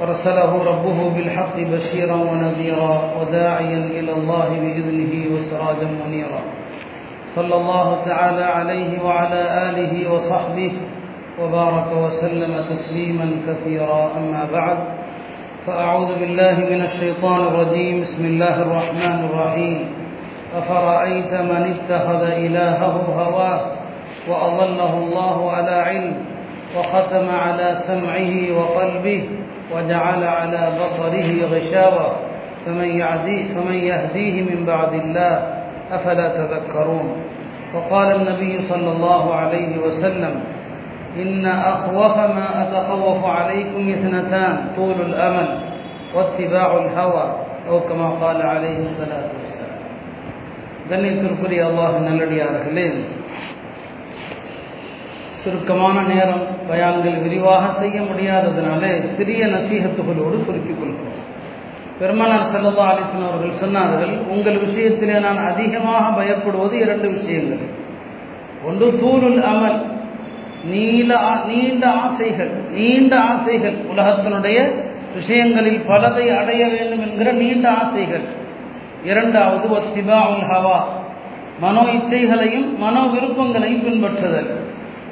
أرسله ربه بالحق بشيرا ونذيرا وداعيا إلى الله بإذنه وسراجا منيرا. صلى الله تعالى عليه وعلى آله وصحبه وبارك وسلم تسليما كثيرا. أما بعد فأعوذ بالله من الشيطان الرجيم. بسم الله الرحمن الرحيم. أفرأيت من اتخذ إلهه هواه وأضله الله على علم وختم على سمعه وقلبه وجعل على بصره غشاوة فمن, يعديه فمن يهديه من بعد الله أفلا تذكرون وقال النبي صلى الله عليه وسلم إن أخوف ما أتخوف عليكم اثنتان طول الأمل واتباع الهوى أو كما قال عليه الصلاة والسلام கண்ணியத்திற்குரிய அல்லாஹ் நல்லடியார்களே சுருக்கமான நேரம் பயான்கள் விரிவாக செய்ய முடியாததுனாலே சிறிய நசீகத்துகளோடு சுருக்கிக் கொள்கிறோம். பெருமனார் செல்லல்லா அலிசன் அவர்கள் சொன்னார்கள் உங்கள் விஷயத்திலே நான் அதிகமாக பயப்படுவது இரண்டு விஷயங்கள். ஒன்று தூருள் அமல் நீல நீண்ட ஆசைகள் நீண்ட ஆசைகள். உலகத்தினுடைய விஷயங்களில் பலதை அடைய வேண்டும் என்கிற நீண்ட ஆசைகள். இரண்டாவது ஒத்திபா உல் ஹவா மனோ இச்சைகளையும் மனோ விருப்பங்களையும் பின்பற்றுதல்.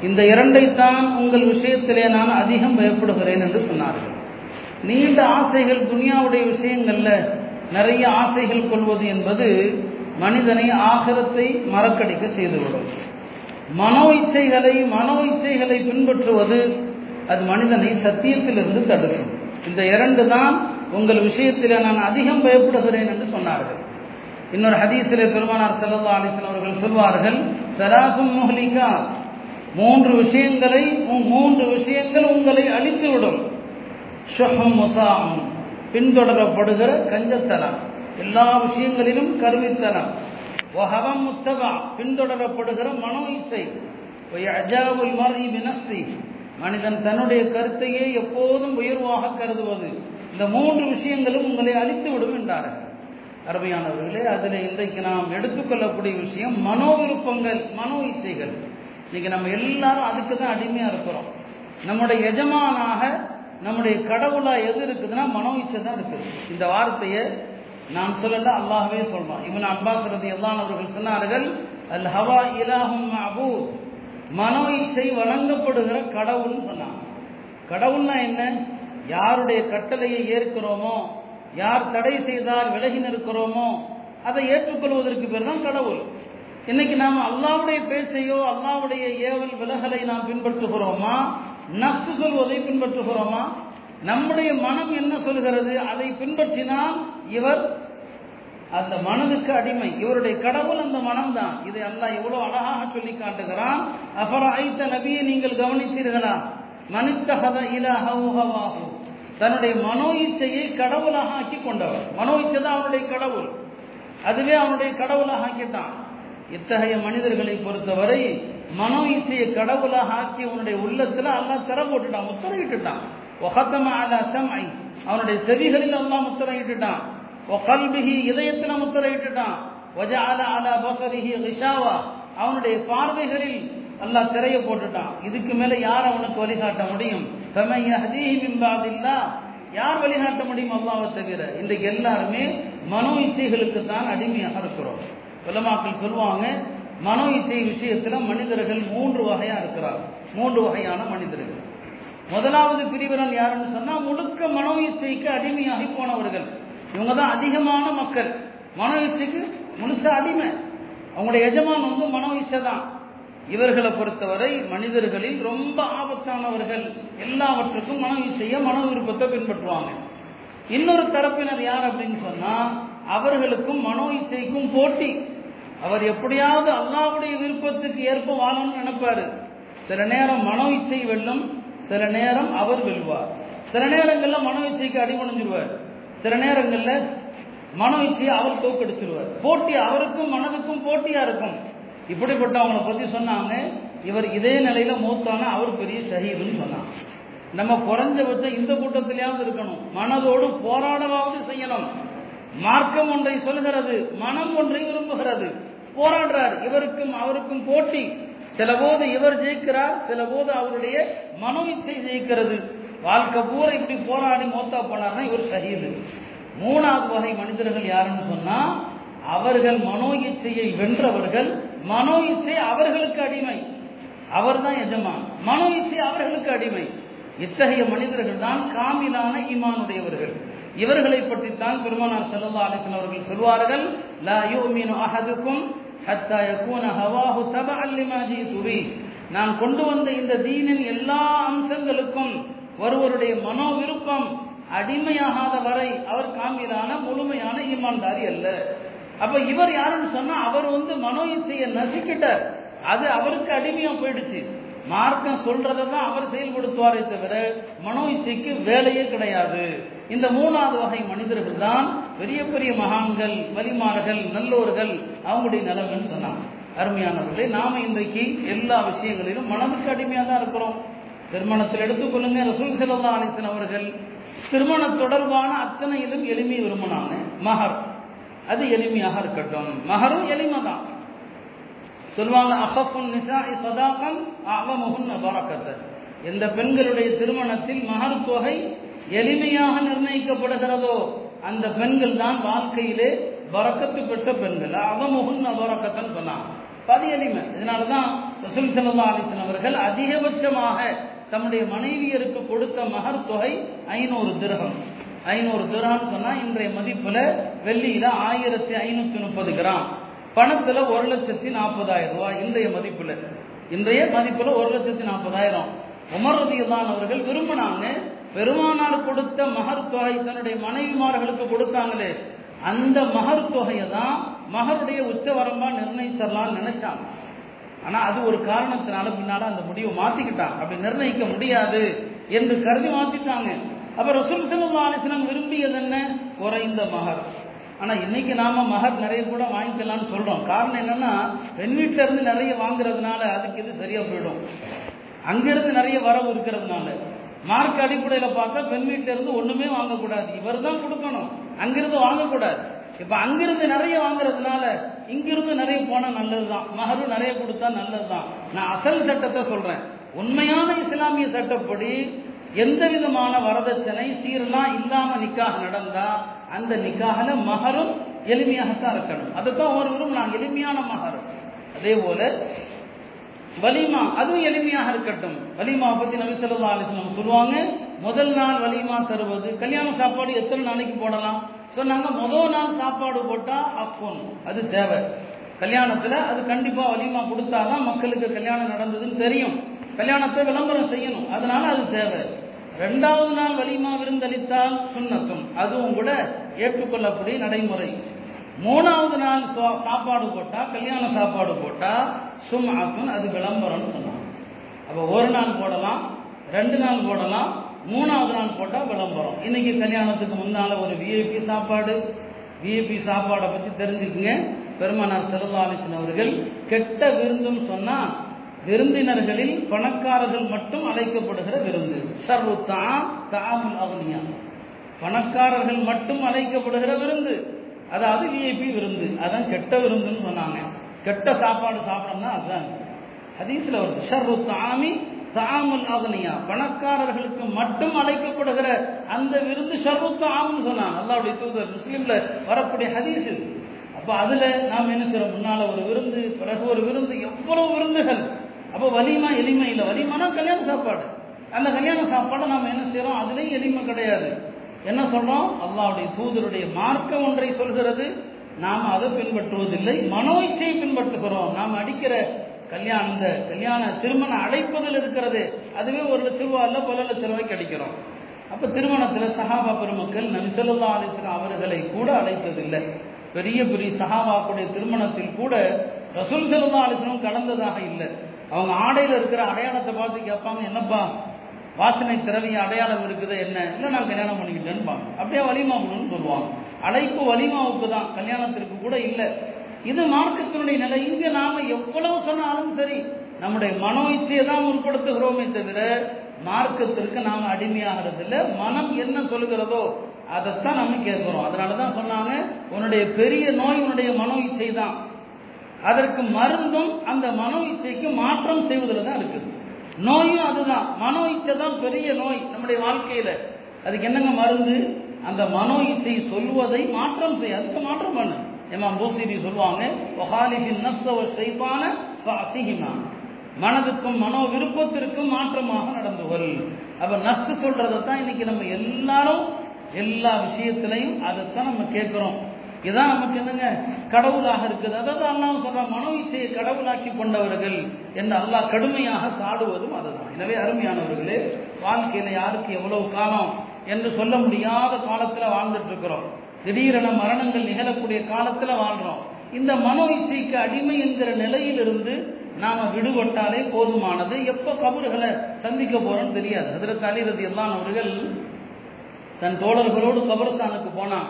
இந்த இரண்டைத்தான் உங்கள் விஷயத்திலே நான் அதிகம் பயப்படுகிறேன் என்று சொன்னார்கள். நீண்ட ஆசைகள் துனியாவுடைய விஷயங்கள்ல நிறைய ஆசைகள் கொள்வது என்பது மனிதனை ஆகரத்தை மறக்கடிக்க செய்துவிடும். மனோ இச்சைகளை மனோ இச்சைகளை பின்பற்றுவது அது மனிதனை சத்தியத்திலிருந்து தடுக்கும். இந்த இரண்டு தான் உங்கள் விஷயத்தில் நான் அதிகம் பயப்படுகிறேன் என்று சொன்னார்கள். இன்னொரு ஹதீசிலே பெருமானார் செல்லல்லா அலிஸ்லாம் அவர்கள் சொல்வார்கள் சராசும் முஹ்லிகா மூன்று விஷயங்களை மூன்று விஷயங்கள் உங்களை அழித்துவிடும். ஷுஹம் முதாம் பின்தொடரப்படுகிற கஞ்சத்தனம். எல்லா விஷயங்களிலும் கருவித்தனம். ஒஹவம் முத்தகா பின்தொடரப்படுகிற மனோ இசை. அஜாவுல் மர் பினஸ்தி மனிதன் தன்னுடைய கருத்தையே எப்போதும் உயர்வாக கருதுவது. இந்த மூன்று விஷயங்களும் உங்களை அழித்து விடும் என்றார்கள் அருமையானவர்களே அதில் இன்றைக்கு நாம் எடுத்துக்கொள்ளக்கூடிய விஷயம் மனோ விருப்பங்கள் மனோ இச்சைகள் இன்னைக்கு நம்ம எல்லாரும் அதுக்கு தான் அடிமையாக இருக்கிறோம். நம்முடைய எஜமானாக நம்முடைய கடவுளாக எது இருக்குதுன்னா மனோ இச்சை தான் இருக்குது. இந்த வார்த்தையை நான் சொல்லல அல்லாஹவே சொல்றான். இவன் அப்பாஸ் ரதி எல்லாம் அவர்கள் சொன்னார்கள் அல் ஹவா இலாஹும் அபூ மனோ இச்சை வழங்கப்படுகிற கடவுள்னு சொன்னாங்க. கடவுள்னா என்ன? யாருடைய கட்டளையை ஏற்கிறோமோ யார் தடை செய்தால் விலகி நிற்கிறோமோ அதை ஏற்றுக்கொள்வதற்கு பேர் தான் கடவுள். இன்னைக்கு நாம் அல்லாவுடைய பேச்சையோ அல்லாவுடைய ஏவல் விலகலை நாம் பின்பற்றுகிறோமா? நஃப்சு சொல்வதை பின்பற்றுகிறோமா? நம்முடைய மனம் என்ன சொல்கிறது? அதை பின்பற்றினால் இவர் அந்த மனதுக்கு அடிமை. இவருடைய கடவுள் அந்த மனம்தான். இதை அல்லாஹ் எவ்வளவு அழகாக சொல்லி காட்டுகிறான். அபர ஐத்த நபியை நீங்கள் கவனித்தீர்களா? மனித்தகத இலஹவாஹு தன்னுடைய மனோ இச்சையை கடவுளாக ஆக்கி கொண்டவர். மனோ இச்சை தான் அவனுடைய கடவுள். அதுவே அவனுடைய கடவுளாக ஆக்கிட்டான். இத்தகைய மனிதர்களை பொறுத்தவரை மனோ இசையை கடவுளாக ஆக்கி அவனுடைய உள்ளத்துல அல்லா திற போட்டுட்டான் முத்திரையிட்டுட்டான் அவனுடைய செவிகளில் அல்லா முத்திரையிட்டுட்டான் ஒகல்பிஹி இதயத்தில் முத்திரையிட்டுட்டான் ரிஷாவா அவனுடைய பார்வைகளில் அல்லா திரைய போட்டுட்டான். இதுக்கு மேல யார் அவனுக்கு வழிகாட்ட முடியும்? யார் வழிகாட்ட முடியும்? அல்லாவை தவிர. இன்றைக்கு எல்லாருமே மனோ இசைகளுக்கு தான் அடிமையாக இருக்கிறோம். உலமாக்கள் சொல்லுவாங்க மனோ இச்சை விஷயத்துல மனிதர்கள் மூன்று வகையா இருக்கிறார். மூன்று வகையான மனிதர்கள். முதலாவது பிரிவினர் யாருன்னு சொன்னா முழுக்க மனோ இச்சைக்கு அடிமையாகி போனவர்கள். இவங்க தான் அதிகமான மக்கள். மனோ இச்சைக்கு முழுசா அடிமை. அவங்களுடைய எஜமான் வந்து மனோ இச்சை தான். இவர்களை பொறுத்தவரை மனிதர்களில் ரொம்ப ஆபத்தானவர்கள். எல்லாவற்றுக்கும் மனோ இச்சைய மனோ விருப்பத்தை பின்பற்றுவாங்க. இன்னொரு தரப்பினர் யார் அப்படின்னு சொன்னா அவர்களுக்கும் மனோ இச்சைக்கும் போட்டி. அவர் எப்படியாவது அல்லாவுடைய விருப்பத்துக்கு ஏற்ப வாழணும்னு நினைப்பாரு. சில நேரம் மனோ இச்சை வெல்லும் சில நேரம் அவர் வெல்வார். சில நேரங்கள்ல மனோ இச்சைக்கு அடிமணிஞ்சிருவார் சில நேரங்கள்ல மனோ இச்சையை அவர் தோக்கடிச்சிருவார் போட்டி அவருக்கும் மனதுக்கும் போட்டியா இருக்கும். இப்படிப்பட்டவங்களை பத்தி சொன்னாங்க இவர் இதே நிலையில மூத்தான அவர் பெரிய ஷஹீதுன்னு சொன்னாங்க நம்ம குறைஞ்சபட்சம் இந்த கூட்டத்திலேயாவது இருக்கணும். மனதோடு போராடவாவது செய்யணும். மார்க்கம் ஒன்றை சொல்கிறது மனம் ஒன்றை விரும்புகிறது. போராடுறார். இவருக்கும் அவருக்கும் போட்டி. சில போது இவர் ஜெயிக்கிறார் சில போது அவருடைய மனோ இச்சை ஜெயிக்கிறது. வாழ்க்கை பூரா இப்படி போராடி மோத்தா போனார்னா இவர் ஷஹீது. மூணாவது வகை மனிதர்கள் யாருன்னு சொன்னா அவர்கள் மனோ இச்சையை வென்றவர்கள் மனோ இச்சை அவர்களுக்கு அடிமை. அவர்தான் எஜமான். மனோ இச்சை அவர்களுக்கு அடிமை. இத்தகைய மனிதர்கள் தான் காமிலான ஈமானுடையவர்கள். இவர்களை பற்றித்தான் பெருமானார் செல்லல்லா அலிசன் அவர்கள் சொல்வார்கள் லா யூமினு அஹதுக்கும் ஹத்தா யகூன ஹவாஹு தபஅன் லிமா ஜீது நான் கொண்டு வந்த இந்த தீனின் எல்லா அம்சங்களுக்கும் ஒருவருடைய மனோ விருப்பம் அடிமையாகாத வரை அவர் காமிதான முழுமையான ஈமான்தாரி அல்ல. அப்ப இவர் யாருன்னு சொன்னா அவர் வந்து மனோ இச்சையை நசுக்கிட்ட அது அவருக்கு அடிமையா போயிடுச்சு. மார்க்கம் சொல்றதை தான் அவர் செயல்படுத்துவாரே தவிர மனோ இச்சைக்கு வேலையே கிடையாது. இந்த மூணாவது வகை மனிதர்கள் தான் பெரிய பெரிய மகான்கள் வலிமார்கள் நல்லோர்கள். அவங்களுடைய நிலைமைன்னு சொன்னாங்க. அருமையானவர்களே நாம இன்றைக்கு எல்லா விஷயங்களிலும் மனதுக்கு அடிமையாக தான் இருக்கிறோம். திருமணத்தில் எடுத்துக்கொள்ளுங்க ரசூல் செல்லா அலிசன் அவர்கள். திருமண தொடர்பான அத்தனையிலும் எளிமையை விரும்பினாங்க. மகர் அது எளிமையாக இருக்கட்டும். மகரும் எளிமை தான். சொல்லுவாங்க அஹஃபுன் நிசாஇ சதாகம் அகமஹுன் பரக்கத்தை எந்த பெண்களுடைய திருமணத்தில் மகர் தொகை எளிமையாக நிர்ணயிக்கப்படுகிறதோ அந்த பெண்கள் தான் வாழ்க்கையிலே வரக்கத்து பெற்ற பெண்கள். அகமஹுன் பரக்கத்தன்னு சொன்னாங்க அது எளிமை இதனாலதான் ரசூல் செல்லா அலிசன் அவர்கள் அதிகபட்சமாக தம்முடைய மனைவியருக்கு கொடுத்த மகர் தொகை ஐநூறு திரகம். ஐநூறு திரகம் சொன்னா இன்றைய மதிப்புல வெள்ளியில ஆயிரத்தி ஐநூத்தி முப்பது கிராம். பணத்துல ஒரு லட்சத்தி நாற்பதாயிரம் ரூபாய் இன்றைய மதிப்புல. இன்றைய மதிப்புல ஒரு லட்சத்தி நாற்பதாயிரம். உமர் ரதியுல்லான் அவர்கள் விரும்பினாங்க. பெருமானார் கொடுத்த மகர் தொகை தன்னுடைய மனைவிமார்களுக்கு கொடுத்தாங்களே. அந்த மகர் தொகையை தான் மகருடைய உச்சவரம்பா நிர்ணயிச்சிடலாம்னு நினைச்சாங்க. ஆனா அது ஒரு காரணத்தினால பின்னால அந்த முடிவை மாத்திக்கிட்டாங்க. அப்படி நிர்ணயிக்க முடியாது என்று கருதி மாத்திட்டாங்க. அப்ப ரசூல் சல்லா விரும்பியது என்ன? குறைந்த மகர். ஆனா இன்னைக்கு நாம மகர் நிறைய கூட வாங்கிக்கலாம்னு சொல்றோம். காரணம் என்னன்னா பெண் வீட்டுல இருந்து நிறைய வாங்குறதுனால அதுக்கு இது சரியா போயிடும். அங்கிருந்து நிறைய வரவு இருக்கிறதுனால. மார்க் அடிப்படையில பார்த்தா பெண் வீட்டுல இருந்து ஒண்ணுமே வாங்கக்கூடாது. இவர் தான் கொடுக்கணும். அங்கிருந்து வாங்கக்கூடாது. இப்ப அங்கிருந்து நிறைய வாங்குறதுனால இங்கிருந்து நிறைய போனா நல்லதுதான். மகரும் நிறைய கொடுத்தா நல்லதுதான். நான் அசல் சட்டத்தை சொல்றேன். உண்மையான இஸ்லாமிய சட்டப்படி எந்த விதமான வரதட்சணை சீரெல்லாம் இல்லாம நிக்காக நடந்தா அந்த நிக்காகல மகரும் எளிமையாகத்தான் இருக்கணும். அதுதான் ஒருவரும் நான் எளிமையான மகர். அதே போல வலிமா அதுவும் எளிமையாக இருக்கட்டும். வலிமா பத்தி நபி சொல்லா அலிஸ்லாம் சொல்லுவாங்க முதல் நாள் வலிமா தருவது? கல்யாண சாப்பாடு எத்தனை நாளைக்கு போடலாம்? சொன்னாங்க முதல் நாள் சாப்பாடு போட்டால் அப்போன். அது தேவை. கல்யாணத்தில் அது கண்டிப்பாக வலிமா கொடுத்தாதான் மக்களுக்கு கல்யாணம் நடந்ததுன்னு தெரியும். கல்யாணத்தை விளம்பரம் செய்யணும். அதனால அது தேவை. ரெண்டாவது நாள் வலிமா விருந்தளித்தால் சுண்ணத்தும். அதுவும் கூட ஏற்றுக்கொள்ளக்கூடிய நடைமுறை. மூணாவது நாள் சாப்பாடு போட்டா கல்யாண சாப்பாடு போட்டா சும்மாத்தும் அது விளம்பரம்னு சொன்னாங்க. அப்போ ஒரு நாள் போடலாம் ரெண்டு நாள் போடலாம் மூணாவது நாள் போட்டால் விளம்பரம். இன்னைக்கு கல்யாணத்துக்கு முன்னால் ஒரு விஐபி சாப்பாடு. விஐபி சாப்பாடை பற்றி தெரிஞ்சுக்குங்க. பெருமானார் செல்லாலிசன் அவர்கள் கெட்ட விருந்துன்னு சொன்னால் விருந்தினர்களில் பணக்காரர்கள் மட்டும் அழைக்கப்படுகிற விருந்து. சர்வு தாம் தாமுல் அவனியா பணக்காரர்கள் மட்டும் அழைக்கப்படுகிற விருந்து. அதாவது விஐபி விருந்து. அதான் கெட்ட விருந்துன்னு சொன்னாங்க. கெட்ட சாப்பாடு சாப்பிடணும்னா அதுதான் ஹதீஸில் வருது. ஷர்ரு தாமி தாமுல் அகனியா. பணக்காரர்களுக்கு மட்டும் அழைக்கப்படுகிற அந்த விருந்து ஷர்ரு தாம்னு சொன்னான். அல்லாவுடைய தூதர் முஸ்லீம்ல வரக்கூடிய ஹதீஸ். அப்ப அதுல நாம் என்ன செய்யறோம் முன்னால ஒரு விருந்து பிறகு ஒரு விருந்து எவ்வளவு விருந்துகள்? அப்போ வலிமா எளிமை இல்லை. வலிமானா கல்யாண சாப்பாடு. அந்த கல்யாண சாப்பாடை நாம் என்ன செய்யறோம் அதுலேயும் எளிமை கிடையாது. என்ன சொல்றோம்? அல்லாவுடைய தூதருடைய மார்க்கம் ஒன்றை சொல்கிறது. நாம் அதை பின்பற்றுவதில்லை. மனோ இச்சையை பின்பற்றுகிறோம். நாம் அடிக்கிற கல்யாணம் இந்த கல்யாண திருமணம் அழைப்பதில் இருக்கிறது. அதுவே ஒரு லட்ச ரூபா இல்ல பல லட்ச ரூபாய்க்கு அடிக்கிறோம். அப்ப திருமணத்தில் சஹாபா பெருமக்கள் நபிசல்லா அலிஸ்லாம் அவர்களை கூட அழைத்ததில்லை. பெரிய பெரிய சஹாபாக்குடைய திருமணத்தில் கூட ரசூல் செல்லா அலிஸ்லாம் கலந்ததாக இல்லை. அவங்க ஆடையில் இருக்கிற அடையாளத்தை பார்த்து கேட்பாங்க என்னப்பா வாசனை திரவிய அடையாளம் இருக்குது என்ன? இல்லை நான் கல்யாணம் பண்ணிக்கிட்டேன்னு அப்படியே வலிமா சொல்லுவாங்க. அழைப்பு வலிமாவுக்கு தான் கல்யாணத்திற்கு கூட இல்லை. இது மார்க்கத்தினுடைய நிலை. இங்கே நாம எவ்வளவு சொன்னாலும் சரி நம்முடைய மனோ இச்சையை தான் முற்படுத்துகிறோமே தவிர மார்க்கத்திற்கு நாம் அடிமையாகிறது இல்லை மனம் என்ன சொல்லுகிறதோ அதைத்தான் நம்ம கேட்கிறோம். அதனால தான் சொன்னாங்க உன்னுடைய பெரிய நோய் உன்னுடைய மனோ இச்சை தான். அதற்கு மருந்தும் அந்த மனோ இச்சைக்கு மாற்றம் செய்வதில் தான் இருக்குது. நோயும் அதுதான். மனோ இச்சை தான் பெரிய நோய் நம்முடைய வாழ்க்கையில். அதுக்கு என்னங்க மருந்து? அந்த மனோ இச்சை சொல்வதை மாற்றம் செய்ய. அதுக்கு மாற்றம் பண்ணு. இமாம் பூசிரி சொல்லுவாங்க ஒஹாலிஃபின் நஃப்ஸவ ஷைத்தான ஃபஅசிஹிமா மனதுக்கும் மனோ விருப்பத்திற்கும் மாற்றமாக நடந்து அப்போ அப்ப நஷ்டு சொல்றதை தான் இன்னைக்கு நம்ம எல்லாரும் எல்லா விஷயத்திலையும் அதைத்தான் நம்ம கேட்கிறோம். இதான் நமக்கு என்னங்க? கடவுளாக இருக்குது. அதாவது அல்லாவும் சொல்றான் மனோ இச்சையை கடவுளாக்கி கொண்டவர்கள் என்று அல்லாஹ் கடுமையாக சாடுவதும் அதுதான். எனவே அருமையானவர்களே வாழ்க்கையில யாருக்கு எவ்வளவு காலம் என்று சொல்ல முடியாத காலத்தில் வாழ்ந்துட்டு இருக்கிறோம். திடீரென மரணங்கள் நிகழக்கூடிய காலத்தில் வாழ்றோம். இந்த மனோ இச்சைக்கு அடிமை என்கிற நிலையிலிருந்து நாம விடுபட்டாலே போதுமானது. எப்போ கபறுகளை சந்திக்க போறோம்னு தெரியாது. அதில் தலைரதி எல்லாம் அவர்கள் தன் தோழர்களோடு கபரஸ்தானுக்கு போனான்.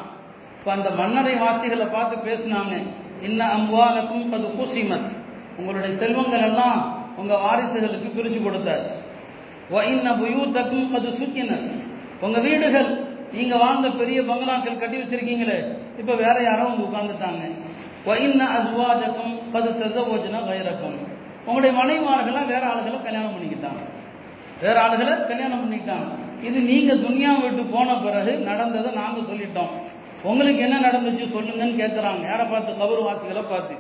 இப்போ அந்த மன்னரை வாசிகளை பார்த்து பேசினாங்க. இன்ன அம்வாலக்கும் அது குசிமத். உங்களுடைய செல்வங்கள் எல்லாம் உங்க வாரிசுகளுக்கு பிரிச்சு கொடுத்தாச்சு. வ இன்ன புயூத்தக்கும் அது சுக்கினத். உங்க வீடுகள் நீங்க வாழ்ந்த பெரிய பங்களாக்கள் கட்டி வச்சிருக்கீங்களே. இப்ப வேற யாரோ உங்க உட்கார்ந்துட்டாங்க. வ இன்ன பது தசவோஜன வைரக்கம் உங்களுடைய மனைவார்கள்லாம் வேற ஆளுகளை கல்யாணம் பண்ணிக்கிட்டாங்க. வேற ஆளுகளை கல்யாணம் பண்ணிக்கிட்டாங்க. இது நீங்க துன்யா விட்டு போன பிறகு நடந்ததை நாங்க சொல்லிட்டோம். உங்களுக்கு என்ன நடந்துச்சு சொல்லுங்கன்னு கேட்குறாங்க யாரை பார்த்து? கபர் வாசிகளை பார்த்து.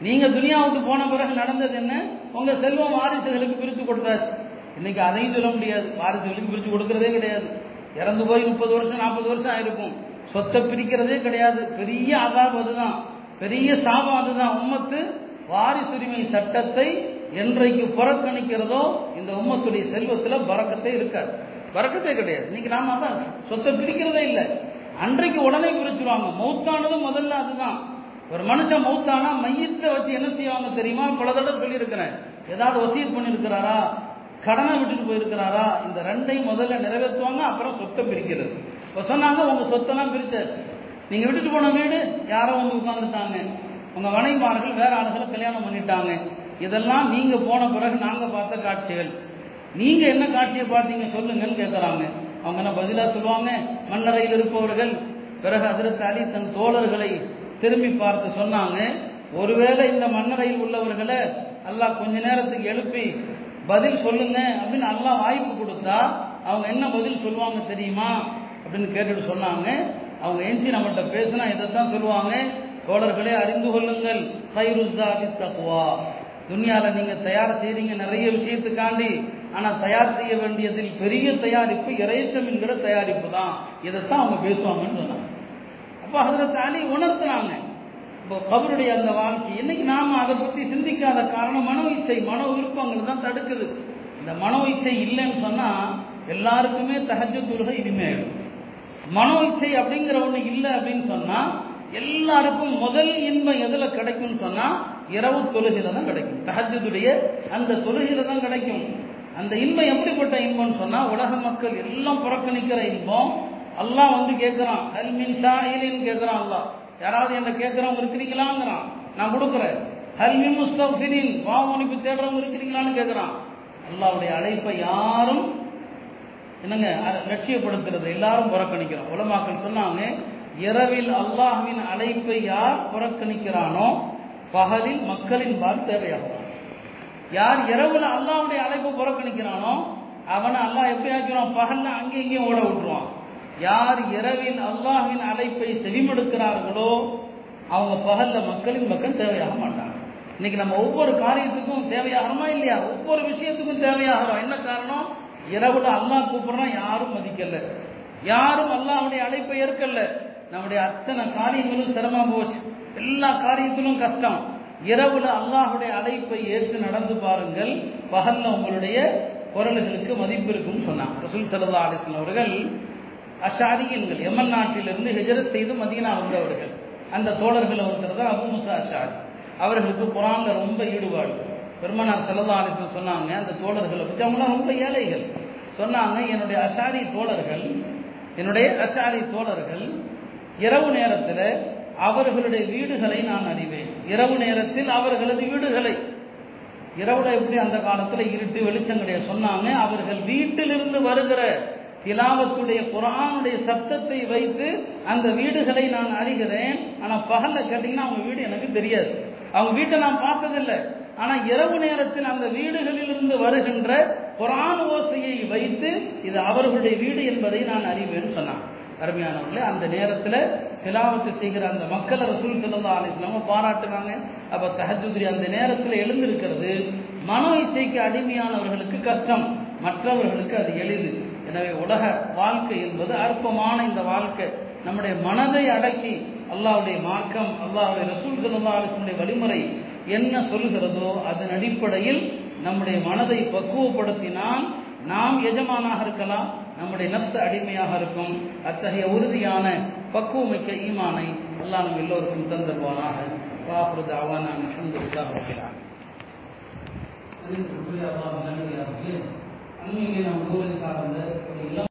நீங்க துனியா விட்டு போன பிறகு நடந்தது என்ன? உங்க செல்வம் வாரிசுகளுக்கு பிரித்து கொடுத்தாச்சு. இன்னைக்கு அதையும் சொல்ல முடியாது. வாரிசுகளுக்கு பிரித்து கொடுக்கறதே கிடையாது. இறந்து போய் முப்பது வருஷம் நாற்பது வருஷம் ஆயிருக்கும். சொத்தை பிரிக்கிறதே கிடையாது. பெரிய அதாபம் அதுதான். பெரிய சாபம் அதுதான். உம்மத்து வாரிசுரிமை சட்டத்தை என்றைக்கு புறக்கணிக்கிறதோ இந்த உம்மத்துடைய செல்வத்தில் பறக்கத்தை இருக்காது. பறக்கத்தே கிடையாது. இன்னைக்கு நாம தான் சொத்தை பிரிக்கிறதே இல்லை. அன்றைக்கு உடனே பிரிச்சுருவாங்க. மௌத்தானதும் முதல்ல அதுதான். ஒரு மனுஷன் மௌத்தானா மையத்தை வச்சு என்ன செய்வாங்க தெரியுமா? பல தடவை சொல்லியிருக்கிறேன். ஏதாவது வசீர் பண்ணியிருக்கிறாரா? கடனை விட்டுட்டு போயிருக்கிறாரா? இந்த ரெண்டையும் முதல்ல நிறைவேற்றுவாங்க அப்புறம் சொத்தை பிரிக்கிறது. இப்போ சொன்னாங்க உங்கள் சொத்தெல்லாம் பிரிச்சாச்சு. நீங்கள் விட்டுட்டு போன வீடு யாரோ வந்து உட்காந்துட்டாங்க உங்கள் மனைவிமார்கள் வேற ஆளுகளை கல்யாணம் பண்ணிட்டாங்க. இதெல்லாம் நீங்கள் போன பிறகு நாங்கள் பார்த்த காட்சிகள். நீங்கள் என்ன காட்சியை பார்த்தீங்க சொல்லுங்கன்னு கேட்கறாங்க அவங்க என்ன பதிலாக சொல்லுவாங்க? மன்னரையில் இருப்பவர்கள். பிறகு அதிரத்து அலி தன் தோழர்களை திரும்பி பார்த்து சொன்னாங்க. ஒருவேளை இந்த மன்னரையில் உள்ளவர்களை அல்லாஹ் கொஞ்ச நேரத்துக்கு எழுப்பி பதில் சொல்லுங்க அப்படின்னு நல்லா வாய்ப்பு கொடுத்தா அவங்க என்ன பதில் சொல்லுவாங்க தெரியுமா? அப்படின்னு கேட்டுட்டு சொன்னாங்க. அவங்க எஞ்சி நம்மகிட்ட பேசினா இதை தான் சொல்லுவாங்க. தோழர்களே அறிந்து கொள்ளுங்கள். ஹைருஸ்தாதி தக்குவா துன்யாவில் நீங்கள் தயார் செய்கிறீங்க நிறைய விஷயத்துக்காண்டி. ஆனால் தயார் செய்ய வேண்டியதில் பெரிய தயாரிப்பு இறைச்சம் என்கிற தயாரிப்பு தான். இதைத்தான் அவங்க பேசுவாங்கன்னு சொன்னாங்க. அப்போ அதில் தாலி உணர்த்தினாங்க. இப்போ கபருடைய அந்த வாழ்க்கை. இன்னைக்கு நாம் அதை பற்றி சிந்திக்காத காரணம் மனோ இச்சை. மனோ விருப்பங்கள் தான் தடுக்குது. இந்த மனோ இச்சை இல்லைன்னு சொன்னால் எல்லாருக்குமே தகஜ தொழுகை இனிமேல். மனோ இச்சை அப்படிங்கிற ஒன்று இல்லை அப்படின்னு சொன்னால் எல்லாருக்கும் முதல் இன்பம் எதில் கிடைக்கும்னு சொன்னால் இரவு தொழுகையில தான் கிடைக்கும். தகஜத்துடைய அந்த தொழுகையில தான் கிடைக்கும். அந்த இன்பம் எப்படிப்பட்ட இன்பம்னு சொன்னால் உலக மக்கள் எல்லாம் புறக்கணிக்கிற இன்பம். அல்லாஹ் வந்து கேட்குறான் அல்மின் ஷாயிலின்னு கேட்குறான் அல்லாஹ். யாராவது என்ன கேட்கிறவங்க இருக்கிறீங்களாங்கிறான். நான் கொடுக்குறேன். ஹல் மின் வாமனிப்பு தேடுறவங்க இருக்கிறீங்களான்னு கேட்கிறான். அல்லாவுடைய அழைப்பை யாரும் என்னங்க லட்சியப்படுத்துறது எல்லாரும் புறக்கணிக்கிறோம். உலமாக்கள் சொன்னாங்க இரவில் அல்லாஹ்வின் அழைப்பை யார் புறக்கணிக்கிறானோ பகலில் மக்களின் பால் தேவையாகும். யார் இரவுல அல்லாஹ்வுடைய அழைப்பை புறக்கணிக்கிறானோ அவனை அல்லாஹ் எப்படி ஆக்கிறான் பகல்ல அங்கே இங்கேயும் ஓட விட்டுருவான். யார் இரவில் அல்லாஹின் அழைப்பை செவிமடுக்கிறார்களோ அவங்க பகல்ல மக்களின் மக்கள் தேவையாக மாட்டாங்க. இன்னைக்கு நம்ம ஒவ்வொரு காரியத்துக்கும் தேவையாகிறோமா இல்லையா? ஒவ்வொரு விஷயத்துக்கும் தேவையாகிறோம். என்ன காரணம்? இரவுல அல்லாஹ் கூப்பிடுறோம் யாரும் மதிக்கல. யாரும் அல்லாஹுடைய அழைப்பை ஏற்கல. நம்முடைய அத்தனை காரியங்களும் சிரமம் போச்சு. எல்லா காரியத்திலும் கஷ்டம். இரவுல அல்லாஹுடைய அழைப்பை ஏற்று நடந்து பாருங்கள். பகல்ல உங்களுடைய குரல்களுக்கு மதிப்பு இருக்கும்னு சொன்னாங்க. ரசூல் சல்லா அலிஸ்லாம் அவர்கள் அஷாரியன்கள் எமன் நாட்டிலிருந்து ஹிஜரத் செய்து மதீனா வந்தவர்கள். அந்த தோழர்கள் ஒருத்தர் தான் அபு முசா அஷாரி. அவர்களுக்கு குரான்ல ரொம்ப ஈடுபாடு. பெருமனார் சல்லா சொன்னாங்க அந்த தோழர்களை பற்றி அவங்களாம் ரொம்ப ஏழைகள். சொன்னாங்க என்னுடைய அஷாரி தோழர்கள் என்னுடைய அஷாரி தோழர்கள் இரவு நேரத்தில் அவர்களுடைய வீடுகளை நான் அறிவேன். இரவு நேரத்தில் அவர்களது வீடுகளை. இரவுல எப்படி அந்த காலத்தில் இருட்டு வெளிச்சம் கிடையாது. சொன்னாங்க அவர்கள் வீட்டிலிருந்து வருகிற திலாவத்துடைய குரானுடைய சப்தத்தை வைத்து அந்த வீடுகளை நான் அறிகிறேன். ஆனால் பகலில் கேட்டிங்கன்னா அவங்க வீடு எனக்கு தெரியாது. அவங்க வீட்டை நான் பார்த்ததில்லை. ஆனால் இரவு நேரத்தில் அந்த வீடுகளிலிருந்து வருகின்ற குரான் ஓசையை வைத்து இது அவர்களுடைய வீடு என்பதை நான் அறிவேன்னு சொன்னான். அருமையானவர்களே அந்த நேரத்தில் திலாவத்து செய்கிற அந்த மக்களை ரசூல் செல்லா அலிஸ்லாம பாராட்டுறாங்க அப்போ தஹஜுத்ரி அந்த நேரத்தில் எழுந்திருக்கிறது. மனோ இசைக்கு அடிமையானவர்களுக்கு கஷ்டம். மற்றவர்களுக்கு அது எளிது. எனவே உலக வாழ்க்கை என்பது அற்பமான இந்த வாழ்க்கை. நம்முடைய மனதை அடக்கி அல்லாவுடைய மார்க்கம் அல்லாவுடைய ரசூல் சல்லா வழிமுறை என்ன சொல்கிறதோ அதன் அடிப்படையில் நம்முடைய மனதை பக்குவப்படுத்தினால் நாம் எஜமானாக இருக்கலாம் நம்முடைய நஷ்ட அடிமையாக இருக்கும். அத்தகைய உறுதியான பக்குவமிக்க ஈமானை அல்லாஹ் நம் எல்லோருக்கும் தந்தருவானாக. வாஹுரு தாவான அல்ஹம்துலில்லாஹ் இருக்கிறார் അങ്ങനെയൊക്കെ നമുക്ക് മനസ്സിലാക്കുന്നത് എല്ലാം